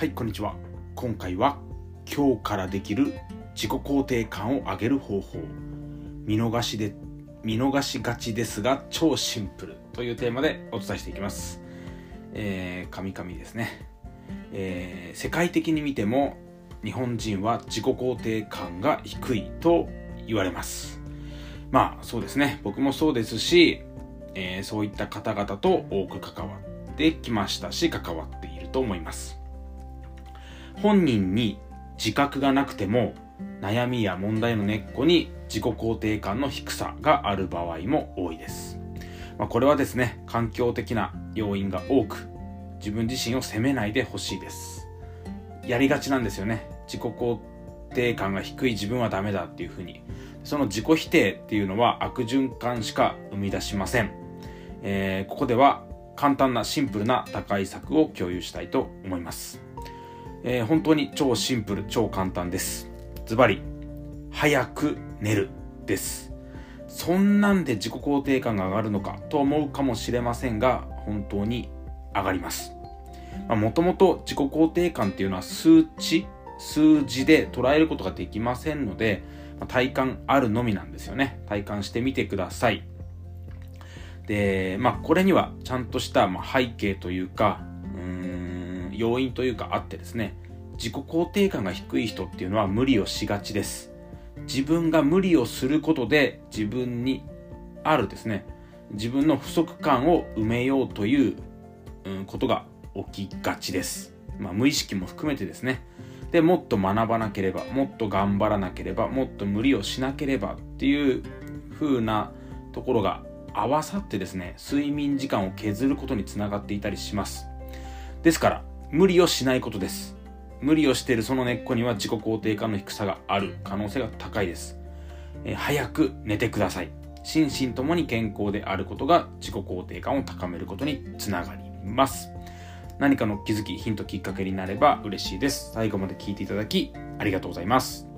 はいこんにちは。今回は今日からできる自己肯定感を上げる方法。見逃しで見逃しがちですが超シンプルというテーマでお伝えしていきます。えー、神々ですね、えー、世界的に見ても日本人は自己肯定感が低いと言われます。まあそうですね。僕もそうですし、えー、そういった方々と多く関わってきましたし関わっていると思います。本人に自覚がなくても悩みや問題の根っこに自己肯定感の低さがある場合も多いです。まあ、これはですね、環境的な要因が多く、自分自身を責めないでほしいです。やりがちなんですよね。自己肯定感が低い自分はダメだっていうふうに。その自己否定っていうのは悪循環しか生み出しません。えー、ここでは簡単なシンプルな打開策を共有したいと思います。えー、本当に超シンプル、超簡単です。ズバリ、早く寝るです。そんなんで自己肯定感が上がるのかと思うかもしれませんが、本当に上がります。もともと自己肯定感っていうのは数値、数字で捉えることができませんので、体感あるのみなんですよね。体感してみてください。で、まあこれにはちゃんとした背景というか、要因というかあってですね自己肯定感が低い人っていうのは無理をしがちです。自分が無理をすることで自分にあるですね自分の不足感を埋めようという、うん、ことが起きがちです、まあ、無意識も含めてですね。でもっと学ばなければもっと頑張らなければもっと無理をしなければっていう風なところが合わさってですね睡眠時間を削ることにつながっていたりします。ですから無理をしないことです。無理をしているその根っこには自己肯定感の低さがある可能性が高いです。えー、早く寝てください。心身ともに健康であることが自己肯定感を高めることにつながります。何かの気づき、ヒント、きっかけになれば嬉しいです。最後まで聞いていただきありがとうございます。